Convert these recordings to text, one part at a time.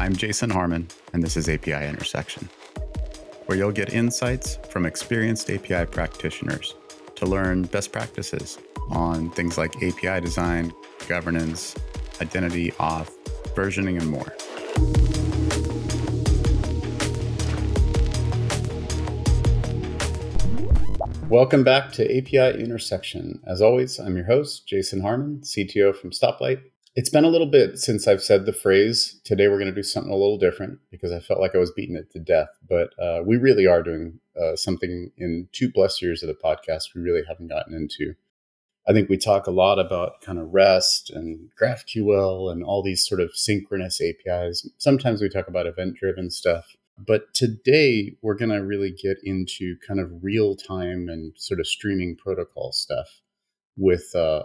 I'm Jason Harmon, and this is API Intersection, where you'll get insights from experienced API practitioners to learn best practices on things like API design, governance, identity, auth, versioning, and more. Welcome back to API Intersection. As always, I'm your host, Jason Harmon, CTO from Stoplight. It's been a little bit since I've said the phrase. Today we're going to do something a little different because I felt like I was beating it to death. But uh, we really are doing uh, something in two plus years of the podcast we really haven't gotten into. I think we talk a lot about kind of REST and GraphQL and all these sort of synchronous APIs. Sometimes we talk about event driven stuff. But today we're going to really get into kind of real time and sort of streaming protocol stuff with uh,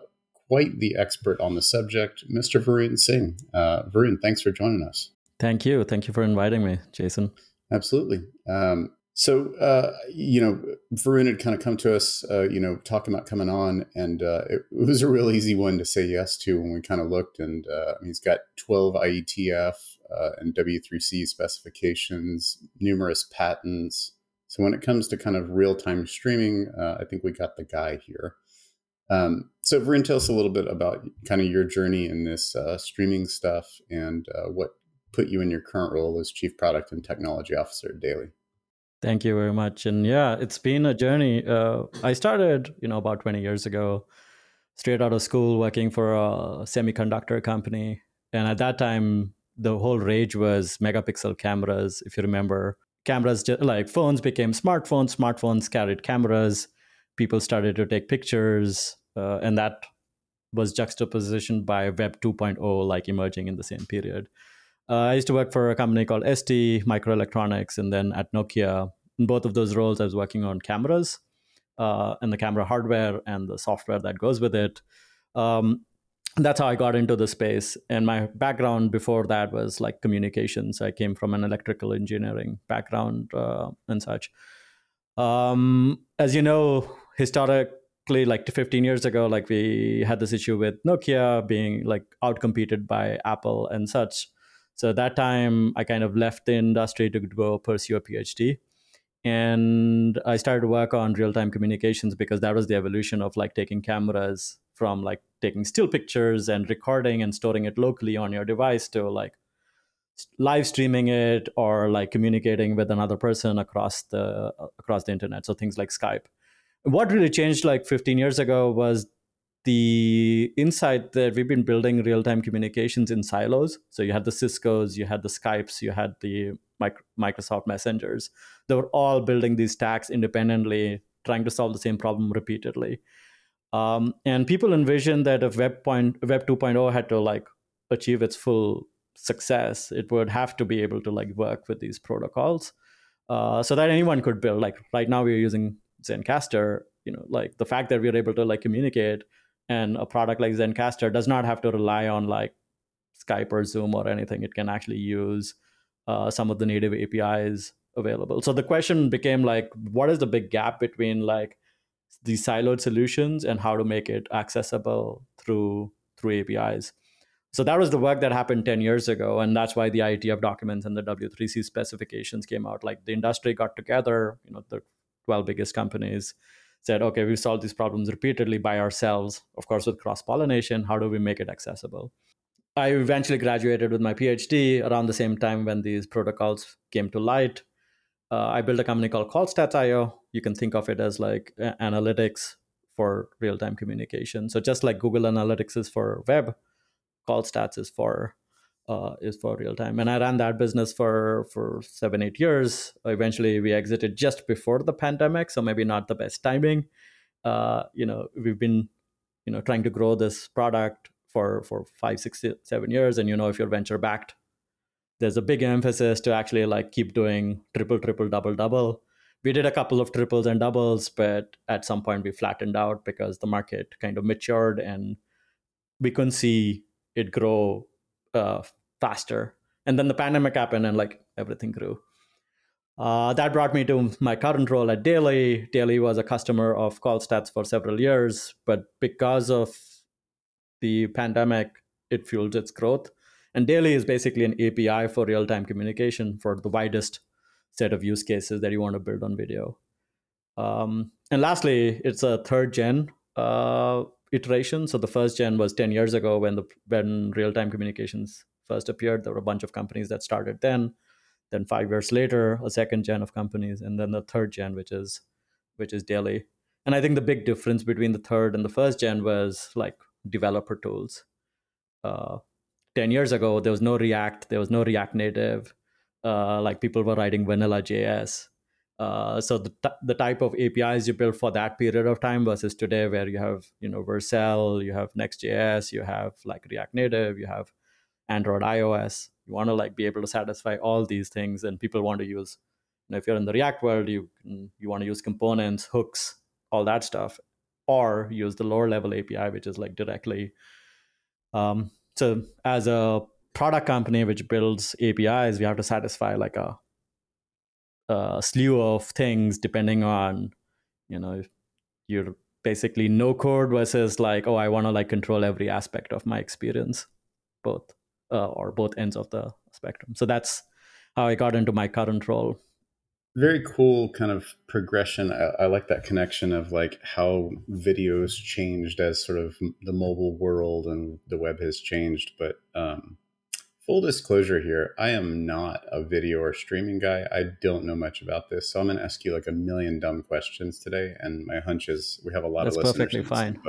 quite the expert on the subject, Mr. Varun Singh. Uh, Varun, thanks for joining us. Thank you. Thank you for inviting me, Jason. Absolutely. Um, so, uh, you know, Varun had kind of come to us, uh, you know, talking about coming on, and uh, it, it, was a real easy one to say yes to when we kind of looked. And uh, he's got 12 IETF uh, and W3C specifications, numerous patents. So, when it comes to kind of real time streaming, uh, I think we got the guy here. Um, so, Varun, tell us a little bit about kind of your journey in this uh, streaming stuff and uh, what put you in your current role as Chief Product and Technology Officer at Daily. Thank you very much. And yeah, it's been a journey. Uh, I started, you know, about 20 years ago, straight out of school, working for a semiconductor company. And at that time, the whole rage was megapixel cameras. If you remember, cameras like phones became smartphones. Smartphones carried cameras people started to take pictures, uh, and that was juxtapositioned by Web 2.0, like emerging in the same period. Uh, I used to work for a company called ST Microelectronics, and then at Nokia. In both of those roles, I was working on cameras uh, and the camera hardware and the software that goes with it. Um, that's how I got into the space. And my background before that was like communications. I came from an electrical engineering background uh, and such. Um, as you know, historically, like 15 years ago, like we had this issue with Nokia being like outcompeted by Apple and such. So at that time, I kind of left the industry to go pursue a PhD. And I started to work on real time communications because that was the evolution of like taking cameras from like taking still pictures and recording and storing it locally on your device to like live streaming it or like communicating with another person across the across the internet so things like skype what really changed like 15 years ago was the insight that we've been building real-time communications in silos. So you had the ciscos you had the skypes you had the microsoft messengers. They were all building these stacks independently trying to solve the same problem repeatedly. Um, and people envisioned that if web point web 2.0 had to like achieve its full success it would have to be able to like work with these protocols. Uh, so that anyone could build like right now we're using zencastr you know like the fact that we're able to like communicate and a product like zencastr does not have to rely on like skype or zoom or anything. It can actually use uh, some of the native apis available. So the question became like what is the big gap between like these siloed solutions and how to make it accessible through through apis so that was the work that happened 10 years ago and that's why the ietf documents and the w3c specifications came out. Like the industry got together you know the 12 biggest companies said okay we've solved these problems repeatedly by ourselves of course with cross pollination how do we make it accessible? I eventually graduated with my phd around the same time when these protocols came to light. Uh, i built a company called callstats.io you can think of it as like analytics for real-time communication. So just like google analytics is for web CallStats is for uh, is for real time. And I ran that business for for seven eight years. Eventually, we exited just before the pandemic, so maybe not the best timing. Uh, you know, we've been you know trying to grow this product for for five six seven years, and you know if you're venture backed, there's a big emphasis to actually like keep doing triple triple double double. We did a couple of triples and doubles, but at some point we flattened out because the market kind of matured and we couldn't see it grow uh, faster. And then the pandemic happened and like everything grew. Uh, that brought me to my current role at Daily. Daily was a customer of CallStats for several years, but because of the pandemic, it fueled its growth. And Daily is basically an API for real time communication for the widest set of use cases that you want to build on video. Um, and lastly, it's a third gen uh, iteration. So the first gen was 10 years ago when the when real time communications first appeared. There were a bunch of companies that started then. Then five years later, a second gen of companies, and then the third gen, which is which is Daily. And I think the big difference between the third and the first gen was like developer tools. Uh, 10 years ago, there was no React, there was no React Native. Uh, like people were writing vanilla JS. Uh, so the, t- the type of APIs you build for that period of time versus today, where you have you know Vercel, you have Next.js, you have like React Native, you have Android, iOS. You want to like be able to satisfy all these things, and people want to use. You know, if you're in the React world, you you want to use components, hooks, all that stuff, or use the lower level API, which is like directly. Um, so as a product company which builds APIs, we have to satisfy like a, a slew of things depending on, you know, you're basically no code versus like, oh, I want to like control every aspect of my experience, both uh, or both ends of the spectrum. So that's how I got into my current role very cool kind of progression. I, I, like that connection of like how videos changed as sort of the mobile world and the web has changed. But um, full disclosure here, I am not a video or streaming guy. I don't know much about this, so I'm going to ask you like a million dumb questions today. And my hunch is we have a lot That's of listeners. Perfectly fine.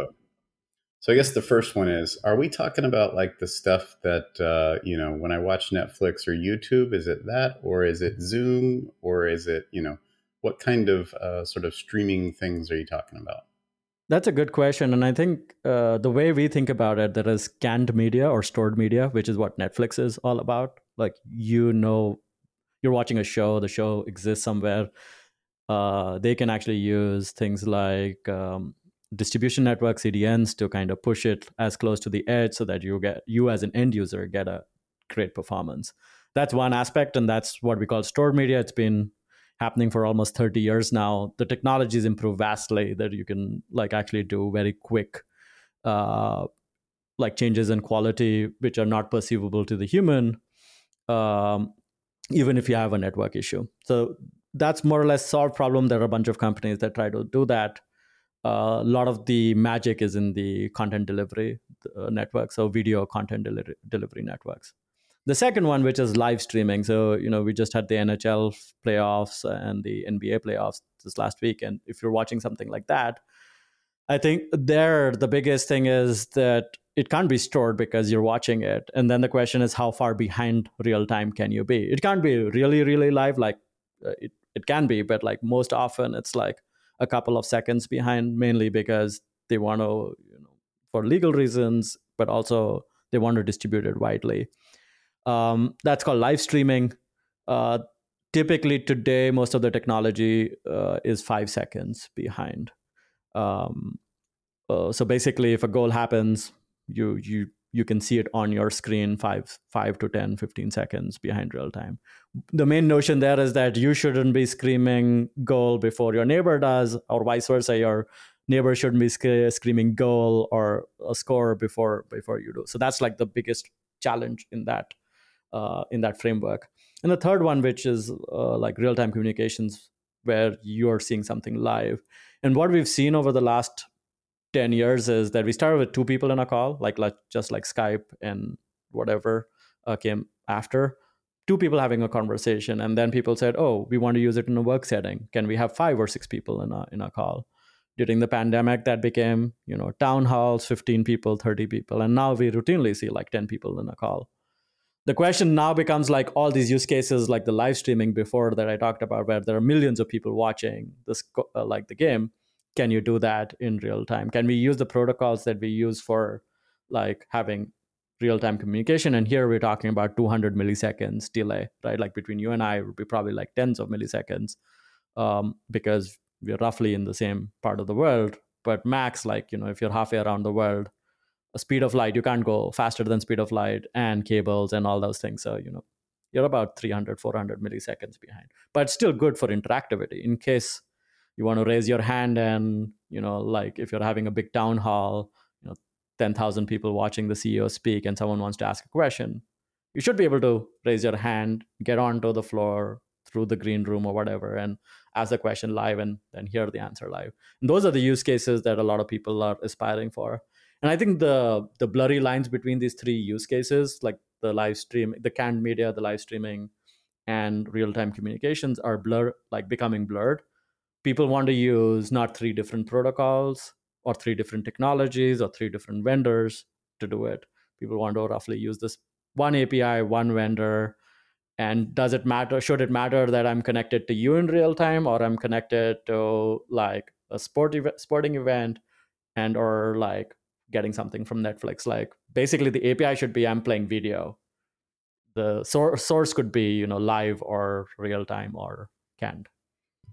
So I guess the first one is: Are we talking about like the stuff that uh, you know when I watch Netflix or YouTube? Is it that, or is it Zoom, or is it you know what kind of uh, sort of streaming things are you talking about? That's a good question, and I think uh, the way we think about it, there is canned media or stored media, which is what Netflix is all about. Like you know, you're watching a show, the show exists somewhere. Uh, they can actually use things like um, distribution network CDNs to kind of push it as close to the edge so that you get you as an end user get a great performance. That's one aspect, and that's what we call stored media. It's been happening for almost 30 years now. The technologies improve vastly that you can like actually do very quick uh, like changes in quality which are not perceivable to the human um, even if you have a network issue. So that's more or less solved problem. There are a bunch of companies that try to do that a lot of the magic is in the content delivery uh, network, so video content del- delivery networks. The second one, which is live streaming, so you know we just had the NHL playoffs and the NBA playoffs this last week, and if you're watching something like that, I think there the biggest thing is that it can't be stored because you're watching it, and then the question is how far behind real time can you be? It can't be really really live, like uh, it it can be, but like most often it's like a couple of seconds behind, mainly because they want to, you know, for legal reasons, but also they want to distribute it widely. Um, that's called live streaming. Uh, typically, today, most of the technology uh, is five seconds behind. Um, uh, so basically, if a goal happens, you you you can see it on your screen 5 5 to 10 15 seconds behind real time the main notion there is that you shouldn't be screaming goal before your neighbor does or vice versa your neighbor shouldn't be sc- screaming goal or a score before before you do so that's like the biggest challenge in that uh, in that framework. And the third one which is uh, like real time communications where you're seeing something live. And what we've seen over the last 10 years is that we started with two people in a call like, like just like skype and whatever uh, came after. Two people having a conversation and then people said oh we want to use it in a work setting. Can we have five or six people in a in a call? During the pandemic that became you know town halls 15 people 30 people and now we routinely see like 10 people in a call the question now becomes like all these use cases like the live streaming before that i talked about where there are millions of people watching this uh, like the game. Can you do that in real time? Can we use the protocols that we use for like having real time communication? And here we're talking about 200 milliseconds delay right? Like between you and i would be probably like tens of milliseconds um, because we're roughly in the same part of the world. But max like you know if you're halfway around the world speed of light you can't go faster than speed of light and cables and all those things so you know you're about 300 400 milliseconds behind but still good for interactivity in case you want to raise your hand and you know like if you're having a big town hall you know 10,000 people watching the CEO speak and someone wants to ask a question you should be able to raise your hand, get onto the floor through the green room or whatever, and ask the question live and then hear the answer live. And those are the use cases that a lot of people are aspiring for. And I think the the blurry lines between these three use cases, like the live stream, the canned media, the live streaming, and real time communications, are blur like becoming blurred. People want to use not three different protocols or three different technologies or three different vendors to do it. People want to roughly use this one API, one vendor. And does it matter? Should it matter that I'm connected to you in real time or I'm connected to like a sport ev- sporting event and or like getting something from Netflix? Like basically the API should be I'm playing video. The source source could be, you know, live or real time or canned.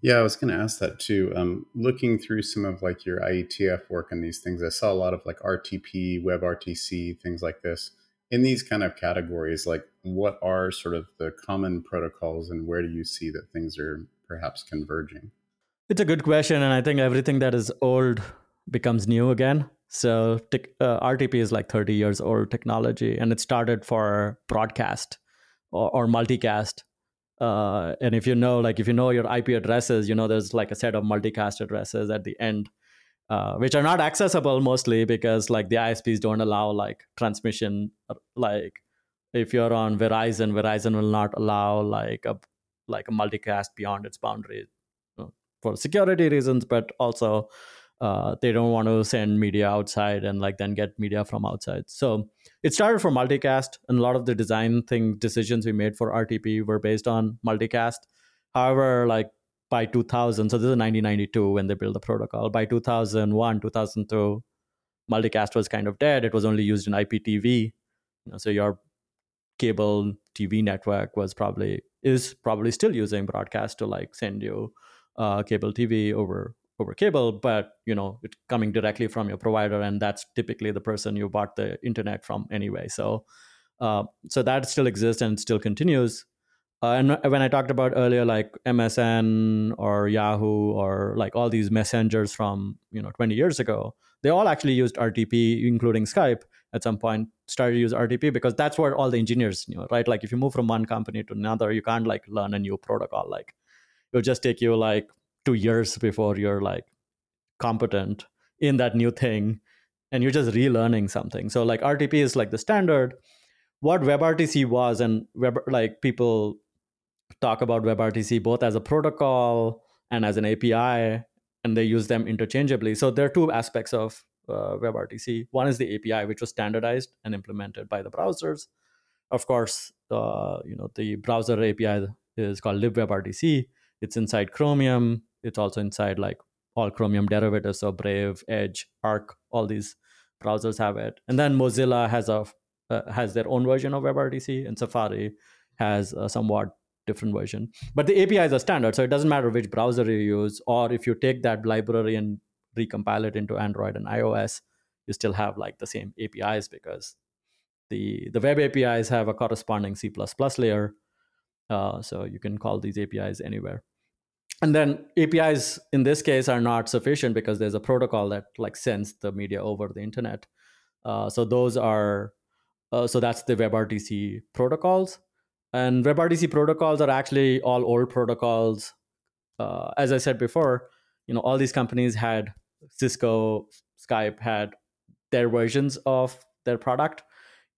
Yeah, I was going to ask that too. Um, looking through some of like your IETF work and these things, I saw a lot of like RTP, WebRTC, things like this in these kind of categories, like what are sort of the common protocols and where do you see that things are perhaps converging? It's a good question. And I think everything that is old becomes new again. So uh, RTP is like 30 years old technology and it started for broadcast or, or multicast. Uh, and if you know, like if you know your IP addresses, you know there's like a set of multicast addresses at the end uh, which are not accessible mostly because like the ISPs don't allow like transmission. Uh, like if you're on Verizon, Verizon will not allow like a like a multicast beyond its boundaries uh, for security reasons, but also uh, they don't want to send media outside and like then get media from outside. So it started for multicast, and a lot of the design thing decisions we made for RTP were based on multicast. However, like by 2000 so this is 1992 when they built the protocol by 2001 2002 multicast was kind of dead it was only used in iptv you know, so your cable tv network was probably is probably still using broadcast to like send you uh, cable tv over over cable but you know it's coming directly from your provider and that's typically the person you bought the internet from anyway so uh, so that still exists and still continues uh, and when I talked about earlier, like MSN or Yahoo or like all these messengers from you know 20 years ago, they all actually used RTP, including Skype at some point started to use RTP because that's what all the engineers knew, right? Like if you move from one company to another, you can't like learn a new protocol. Like it'll just take you like two years before you're like competent in that new thing, and you're just relearning something. So like RTP is like the standard. What WebRTC was, and web like people talk about WebRTC both as a protocol and as an API, and they use them interchangeably. So there are two aspects of uh, WebRTC. One is the API, which was standardized and implemented by the browsers. Of course, uh, you know the browser API is called libWebRTC. It's inside Chromium. It's also inside like all Chromium derivatives, so Brave, Edge, Arc, all these browsers have it. And then Mozilla has a uh, has their own version of WebRTC, and Safari has a somewhat different version. But the APIs are standard, so it doesn't matter which browser you use, or if you take that library and recompile it into Android and iOS, you still have like the same APIs because the the web APIs have a corresponding C++ layer, uh, so you can call these APIs anywhere. And then APIs in this case are not sufficient because there's a protocol that like sends the media over the internet. Uh, so those are uh, so that's the WebRTC protocols. And WebRTC protocols are actually all old protocols. Uh, as I said before, you know, all these companies had Cisco, Skype had their versions of their product,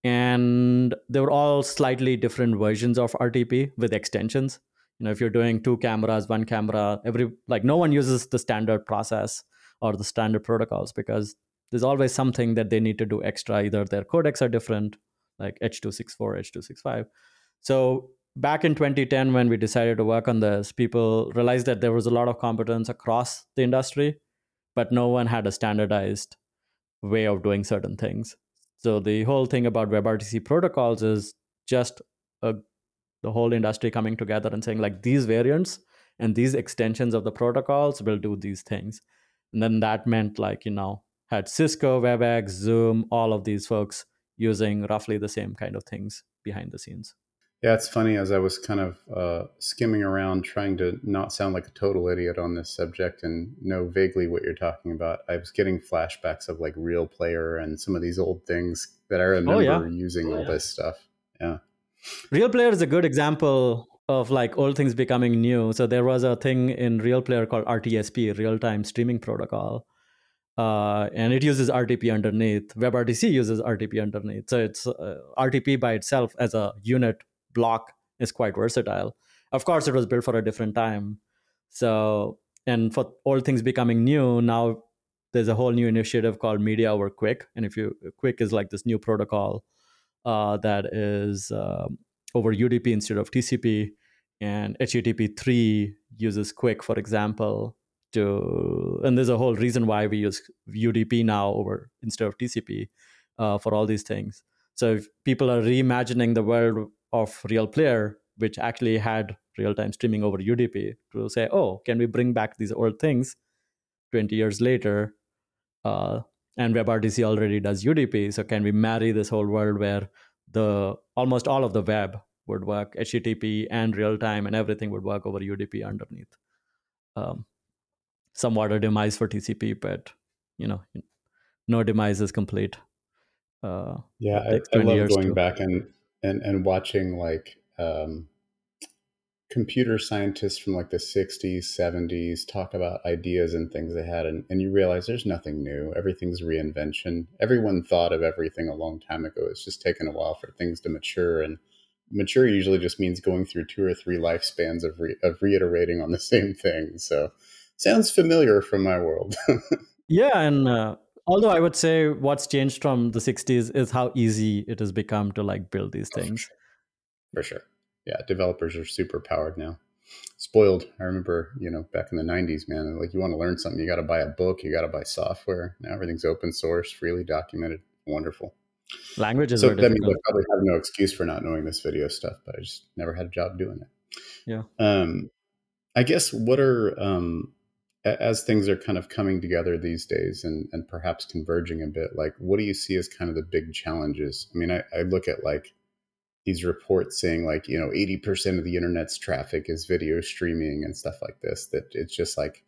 and they were all slightly different versions of RTP with extensions. You know, if you're doing two cameras, one camera, every like no one uses the standard process or the standard protocols because there's always something that they need to do extra. Either their codecs are different, like H264, H265 so back in 2010, when we decided to work on this, people realized that there was a lot of competence across the industry, but no one had a standardized way of doing certain things. So the whole thing about WebRTC protocols is just a, the whole industry coming together and saying like these variants and these extensions of the protocols will do these things. And then that meant like, you know, had Cisco, WebEx, Zoom, all of these folks using roughly the same kind of things behind the scenes. Yeah, it's funny as I was kind of uh, skimming around trying to not sound like a total idiot on this subject and know vaguely what you're talking about. I was getting flashbacks of like Real Player and some of these old things that I remember oh, yeah. using oh, all yeah. this stuff. Yeah. Real Player is a good example of like old things becoming new. So there was a thing in Real Player called RTSP, Real Time Streaming Protocol, uh, and it uses RTP underneath. WebRTC uses RTP underneath. So it's uh, RTP by itself as a unit block is quite versatile. Of course, it was built for a different time. So and for old things becoming new, now there's a whole new initiative called Media over QUIC. and if you QUIC is like this new protocol uh, that is um, over UDP instead of TCP, and HTTP three uses QUIC, for example, to and there's a whole reason why we use UDP now over instead of TCP uh, for all these things. So if people are reimagining the world of real player, which actually had real-time streaming over UDP, to say, oh, can we bring back these old things 20 years later? Uh, and WebRTC already does UDP, so can we marry this whole world where the almost all of the web would work, HTTP and real time, and everything would work over UDP underneath. Um, somewhat a demise for TCP, but you know, no demise is complete. Uh, yeah, I, I, love going to... back and, and and watching like um, computer scientists from like the 60s 70s talk about ideas and things they had and, and you realize there's nothing new. Everything's reinvention. Everyone thought of everything a long time ago. It's just taken a while for things to mature and mature usually just means going through two or three lifespans of, re- of reiterating on the same thing. So sounds familiar from my world. Yeah and uh, although i would say what's changed from the 60s is how easy it has become to like build these things. for sure yeah, developers are super powered now. Spoiled. I remember, you know, back in the '90s, man. Like, you want to learn something, you got to buy a book, you got to buy software. Now everything's open source, freely documented. Wonderful. Languages. So that means I probably have no excuse for not knowing this video stuff, but I just never had a job doing it. Yeah. Um, I guess what are um, as things are kind of coming together these days and and perhaps converging a bit. Like, what do you see as kind of the big challenges? I mean, I, I look at like these reports saying like you know 80% of the internet's traffic is video streaming and stuff like this that it's just like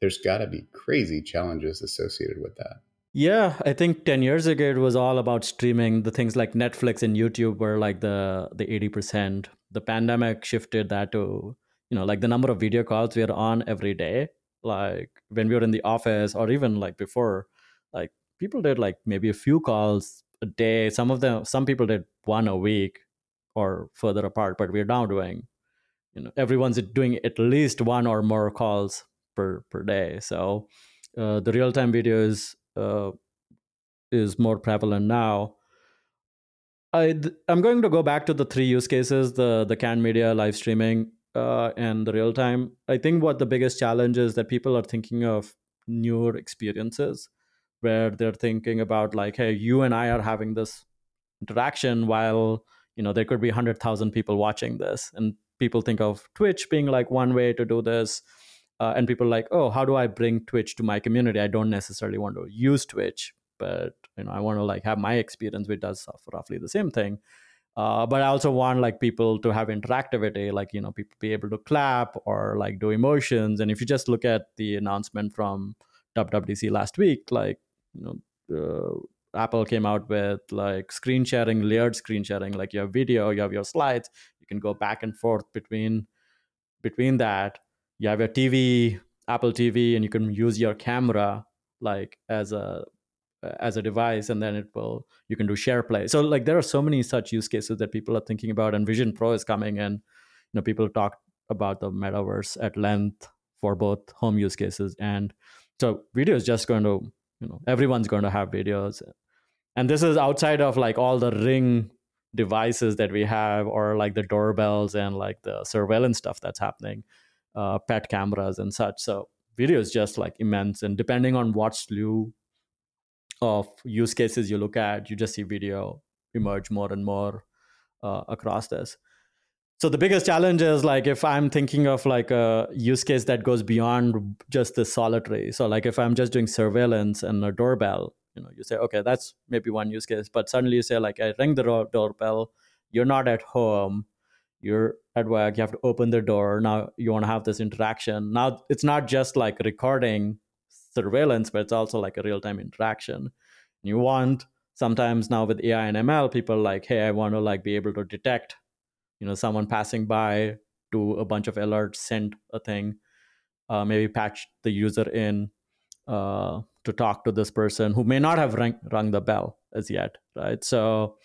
there's got to be crazy challenges associated with that. Yeah i think 10 years ago it was all about streaming. The things like netflix and youtube were like the the 80% the pandemic shifted that to you know like the number of video calls we are on every day. Like when we were in the office or even like before like people did like maybe a few calls a day. Some of them some people did one a week or further apart but we're now doing you know everyone's doing at least one or more calls per per day. So uh, the real time video is uh, is more prevalent now. I I'm going to go back to the three use cases the the canned media live streaming uh, and the real time I think what the biggest challenge is that people are thinking of newer experiences where they're thinking about like hey you and I are having this interaction while you know there could be 100000 people watching this and people think of twitch being like one way to do this uh, and people like oh how do i bring twitch to my community? I don't necessarily want to use twitch but you know i want to like have my experience which does roughly the same thing. Uh, but i also want like people to have interactivity like you know people be able to clap or like do emotions and if you just look at the announcement from wwdc last week like you know uh, Apple came out with like screen sharing, layered screen sharing, like you have video, you have your slides, you can go back and forth between between that. You have your TV, Apple TV, and you can use your camera like as a as a device and then it will you can do share play so like there are so many such use cases that people are thinking about and vision pro is coming and you know people talk about the metaverse at length for both home use cases and so video is just going to you know everyone's going to have videos. And this is outside of like all the ring devices that we have or like the doorbells and like the surveillance stuff that's happening uh, pet cameras and such. So video is just like immense. And depending on what slew of use cases you look at you just see video emerge more and more uh, across this so the biggest challenge is like if i'm thinking of like a use case that goes beyond just the solitary. So like if i'm just doing surveillance and a doorbell you know you say okay that's maybe one use case but suddenly you say like i ring the doorbell. You're not at home. You're at work. You have to open the door. Now you want to have this interaction. Now it's not just like recording surveillance but it's also like a real-time interaction. You want sometimes now with ai and ml people like hey i want to like be able to detect you know someone passing by to a bunch of alerts send a thing uh, maybe patch the user in uh, to talk to this person who may not have rung, rung the bell as yet right? So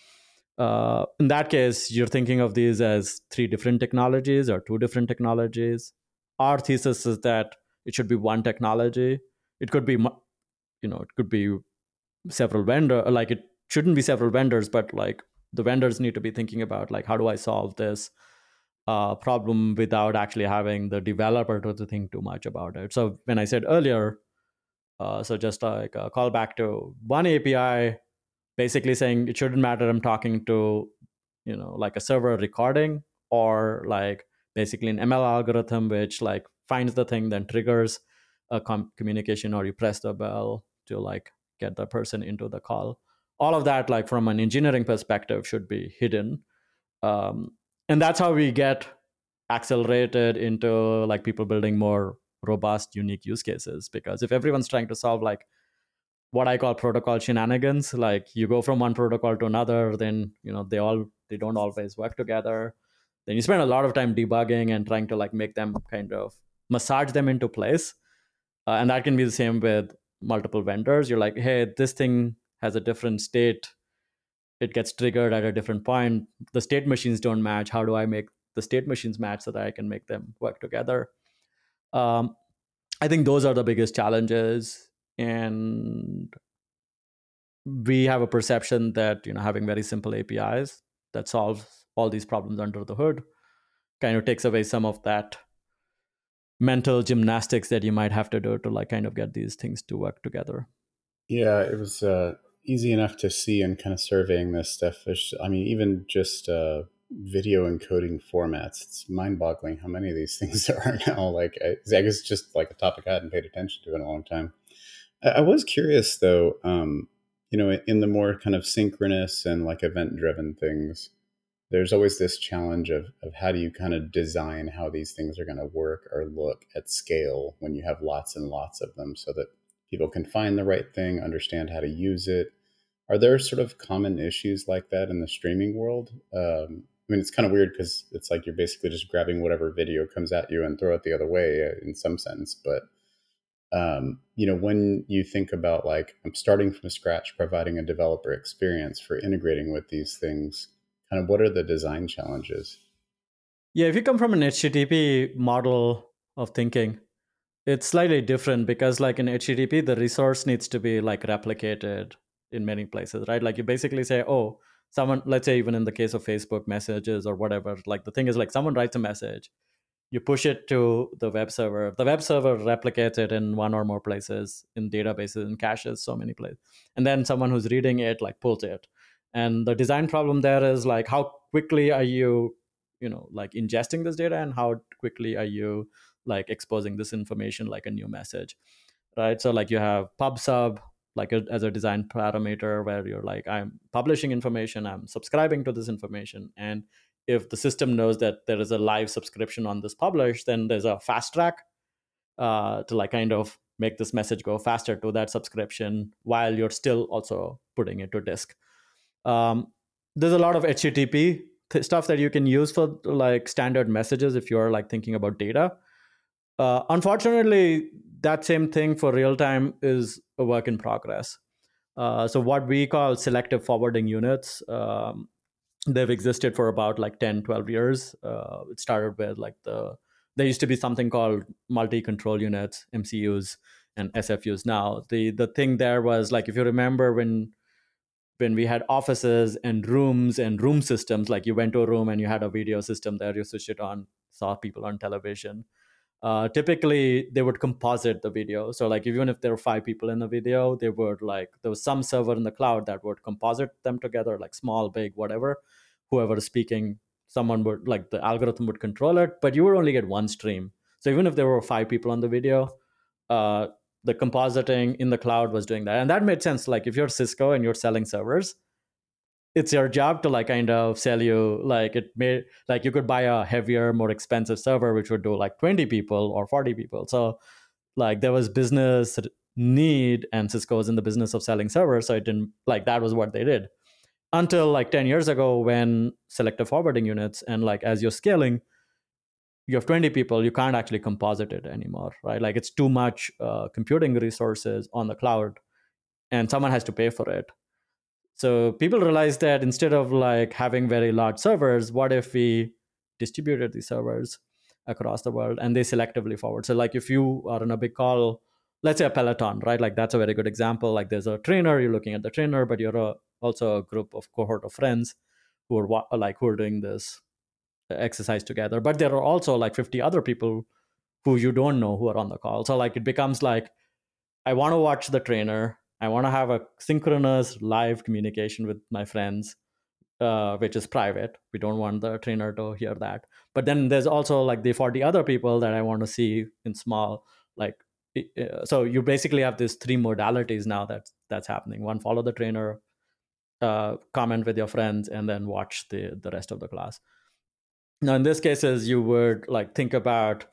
uh, in that case you're thinking of these as three different technologies or two different technologies. Our thesis is that it should be one technology. It could be you know it could be several vendor like it shouldn't be several vendors but like the vendors need to be thinking about like how do i solve this uh, problem without actually having the developer to think too much about it. So when i said earlier uh, so just like a call back to one api basically saying it shouldn't matter i'm talking to you know like a server recording or like basically an ml algorithm which like finds the thing then triggers a com- communication or you press the bell to like get the person into the call all of that like from an engineering perspective should be hidden. Um, and that's how we get accelerated into like people building more robust unique use cases. Because if everyone's trying to solve like what i call protocol shenanigans like you go from one protocol to another then you know they all they don't always work together. Then you spend a lot of time debugging and trying to like make them kind of massage them into place. Uh, and that can be the same with multiple vendors. You're like hey this thing has a different state it gets triggered at a different point. The state machines don't match. How do i make the state machines match so that i can make them work together? Um, i think those are the biggest challenges and we have a perception that you know having very simple apis that solves all these problems under the hood kind of takes away some of that mental gymnastics that you might have to do to like kind of get these things to work together. Yeah it was uh, easy enough to see and kind of surveying this stuff. There's i mean even just uh, video encoding formats it's mind-boggling how many of these things there are now. Like i, I guess just like a topic i hadn't paid attention to in a long time. I, I was curious though um, you know in the more kind of synchronous and like event driven things there's always this challenge of, of how do you kind of design how these things are going to work or look at scale when you have lots and lots of them so that people can find the right thing, understand how to use it. Are there sort of common issues like that in the streaming world? Um, I mean, it's kind of weird because it's like you're basically just grabbing whatever video comes at you and throw it the other way uh, in some sense. But um, you know, when you think about like I'm starting from scratch, providing a developer experience for integrating with these things, kind of what are the design challenges? Yeah, if you come from an HTTP model of thinking, it's slightly different because like in HTTP, the resource needs to be like replicated in many places, right? Like you basically say, oh, someone, let's say even in the case of Facebook messages or whatever, like the thing is like someone writes a message, you push it to the web server. The web server replicates it in one or more places in databases and caches so many places. And then someone who's reading it like pulls it and the design problem there is like how quickly are you you know like ingesting this data and how quickly are you like exposing this information like a new message right? So like you have pub sub like a, as a design parameter where you're like i'm publishing information i'm subscribing to this information and if the system knows that there is a live subscription on this publish then there's a fast track uh, to like kind of make this message go faster to that subscription while you're still also putting it to disk. Um, there's a lot of http th- stuff that you can use for like standard messages if you're like thinking about data uh, unfortunately that same thing for real time is a work in progress. Uh, so what we call selective forwarding units um, they've existed for about like 10 12 years. Uh, it started with like the there used to be something called multi control units mcus and sfus now the the thing there was like if you remember when when we had offices and rooms and room systems, like you went to a room and you had a video system there, you switched it on, saw people on television. Uh, typically, they would composite the video. So, like, even if there were five people in the video, they would like there was some server in the cloud that would composite them together, like small, big, whatever. Whoever is speaking, someone would like the algorithm would control it, but you would only get one stream. So even if there were five people on the video, uh, the compositing in the cloud was doing that and that made sense like if you're cisco and you're selling servers it's your job to like kind of sell you like it made like you could buy a heavier more expensive server which would do like 20 people or 40 people. So like there was business need and cisco was in the business of selling servers so it didn't like that was what they did. Until like 10 years ago when selective forwarding units and like as you're scaling you have 20 people you can't actually composite it anymore right? Like it's too much uh, computing resources on the cloud and someone has to pay for it so people realized that instead of like having very large servers what if we distributed these servers across the world and they selectively forward? So like if you are in a big call let's say a peloton right? Like that's a very good example. Like there's a trainer you're looking at the trainer but you're a, also a group of cohort of friends who are like who are doing this exercise together. But there are also like 50 other people who you don't know who are on the call. So like it becomes like i want to watch the trainer i want to have a synchronous live communication with my friends uh, which is private. We don't want the trainer to hear that. But then there's also like the 40 other people that i want to see in small like so you basically have these three modalities now that that's happening. One follow the trainer uh, comment with your friends and then watch the the rest of the class. Now, in this cases, you would like think about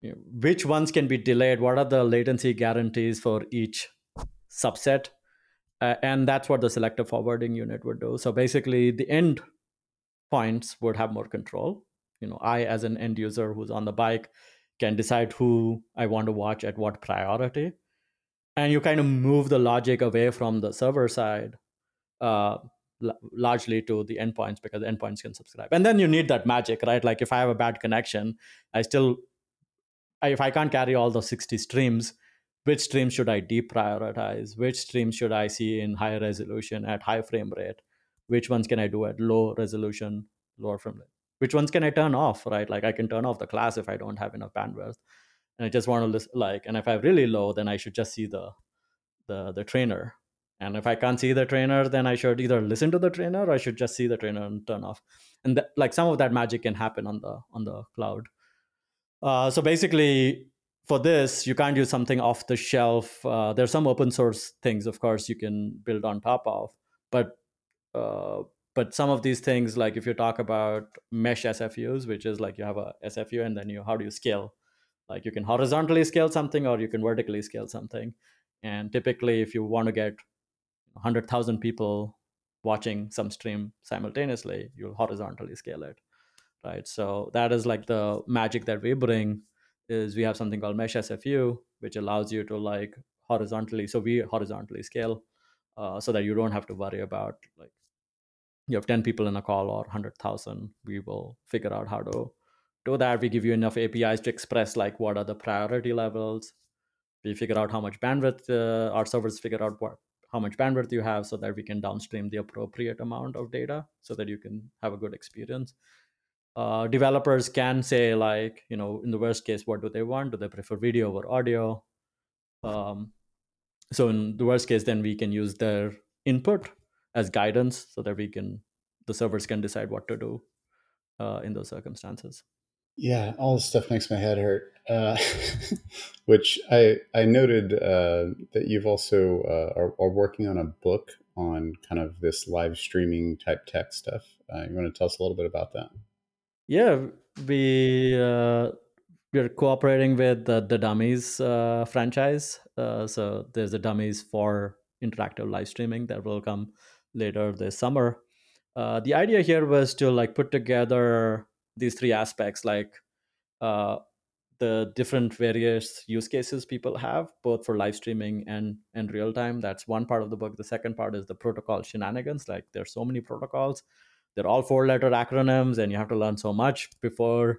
you know, which ones can be delayed. What are the latency guarantees for each subset? Uh, and that's what the selective forwarding unit would do. So basically, the end points would have more control. You know, I as an end user who's on the bike can decide who I want to watch at what priority, and you kind of move the logic away from the server side. Uh, largely to the endpoints because endpoints can subscribe and then you need that magic right like if i have a bad connection i still if i can't carry all those 60 streams which streams should i deprioritize? Which streams should i see in high resolution at high frame rate? Which ones can i do at low resolution lower frame rate? Which ones can i turn off right? Like i can turn off the class if i don't have enough bandwidth. And i just want to list, like and if i have really low then i should just see the the the trainer. And if I can't see the trainer, then I should either listen to the trainer or I should just see the trainer and turn off. And th- like some of that magic can happen on the on the cloud. Uh, so basically, for this, you can't use something off the shelf. Uh, there's some open source things, of course, you can build on top of, but uh, but some of these things, like if you talk about mesh SFUs, which is like you have a SFU and then you how do you scale? Like you can horizontally scale something or you can vertically scale something. And typically, if you want to get 100,000 people watching some stream simultaneously, you'll horizontally scale it, right? So that is like the magic that we bring is we have something called Mesh SFU, which allows you to like horizontally. So we horizontally scale uh, so that you don't have to worry about like you have 10 people in a call or 100,000. We will figure out how to do that. We give you enough APIs to express like what are the priority levels. We figure out how much bandwidth uh, our servers figure out what how much bandwidth you have so that we can downstream the appropriate amount of data so that you can have a good experience uh, developers can say like you know in the worst case what do they want do they prefer video or audio um, so in the worst case then we can use their input as guidance so that we can the servers can decide what to do uh, in those circumstances yeah, all this stuff makes my head hurt. Uh, which I I noted uh, that you've also uh, are, are, working on a book on kind of this live streaming type tech stuff. Uh, you want to tell us a little bit about that? Yeah, we uh, we're cooperating with the, the Dummies uh, franchise. so there's the Dummies for interactive live streaming that will come later this summer. the idea here was to like put together these three aspects like uh, the different various use cases people have both for live streaming and and real time that's one part of the book the second part is the protocol shenanigans like there's so many protocols they're all four letter acronyms and you have to learn so much before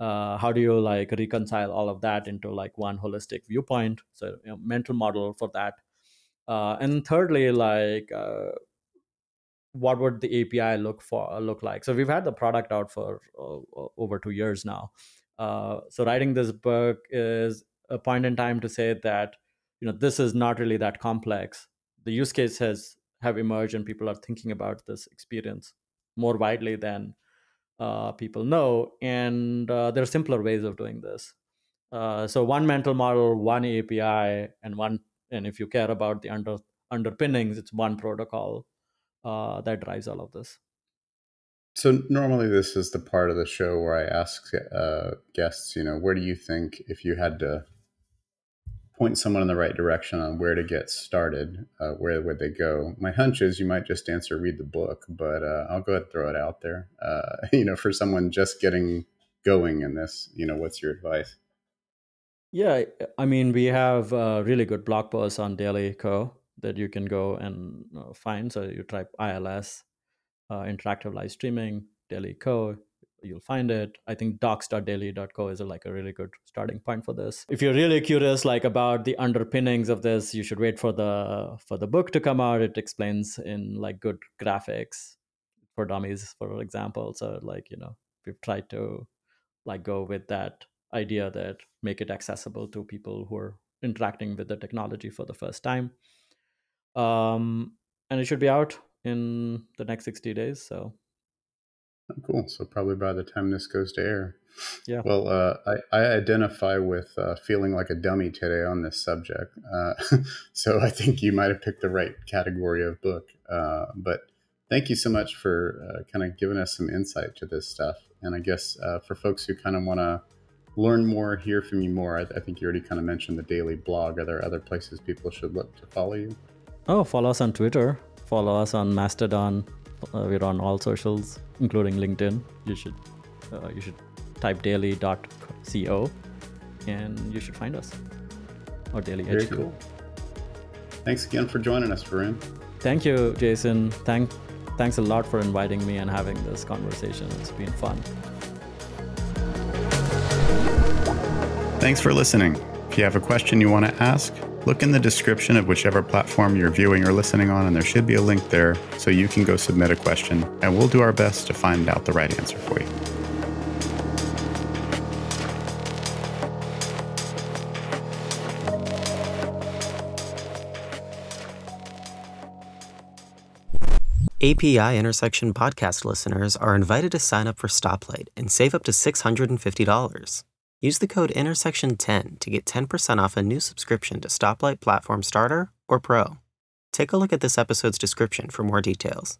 uh, how do you like reconcile all of that into like one holistic viewpoint so you know, mental model for that uh, and thirdly like uh, what would the API look for look like? So we've had the product out for uh, over two years now. Uh, so writing this book is a point in time to say that you know this is not really that complex. The use case has have emerged, and people are thinking about this experience more widely than uh, people know. And uh, there are simpler ways of doing this. Uh, so one mental model, one API, and one. And if you care about the under underpinnings, it's one protocol uh, that drives all of this. So normally this is the part of the show where I ask uh, guests, you know, where do you think if you had to point someone in the right direction on where to get started, uh, where would they go? My hunch is you might just answer read the book, but uh, I'll go ahead and throw it out there. Uh, you know, for someone just getting going in this, you know, what's your advice? Yeah, I mean, we have a really good blog posts on Daily Co that you can go and uh, find. So you type ILS, uh, interactive live streaming, Daily Co you'll find it. I think docs.daily.co is like a really good starting point for this. If you're really curious like about the underpinnings of this, you should wait for the for the book to come out. It explains in like good graphics for dummies, for example. So like, you know, we've tried to like go with that idea that make it accessible to people who are interacting with the technology for the first time. Um, and it should be out in the next 60 days. So Oh, cool. So probably by the time this goes to air. Yeah. Well, uh, I, I identify with uh, feeling like a dummy today on this subject. Uh, so I think you might have picked the right category of book. Uh, but thank you so much for uh, kind of giving us some insight to this stuff. And I guess uh, for folks who kind of want to learn more, hear from you more, I, I think you already kind of mentioned the daily blog. Are there other places people should look to follow you? Oh, follow us on Twitter. Follow us on Mastodon. Uh, we're on all socials, including LinkedIn. You should uh, you should type daily.co and you should find us. Or daily Very cool. Thanks again for joining us, Varun. Thank you, Jason. Thank thanks a lot for inviting me and having this conversation. It's been fun. Thanks for listening. If you have a question you want to ask, Look in the description of whichever platform you're viewing or listening on, and there should be a link there so you can go submit a question, and we'll do our best to find out the right answer for you. API Intersection podcast listeners are invited to sign up for Stoplight and save up to $650. Use the code INTERSECTION10 to get 10% off a new subscription to Stoplight Platform Starter or Pro. Take a look at this episode's description for more details.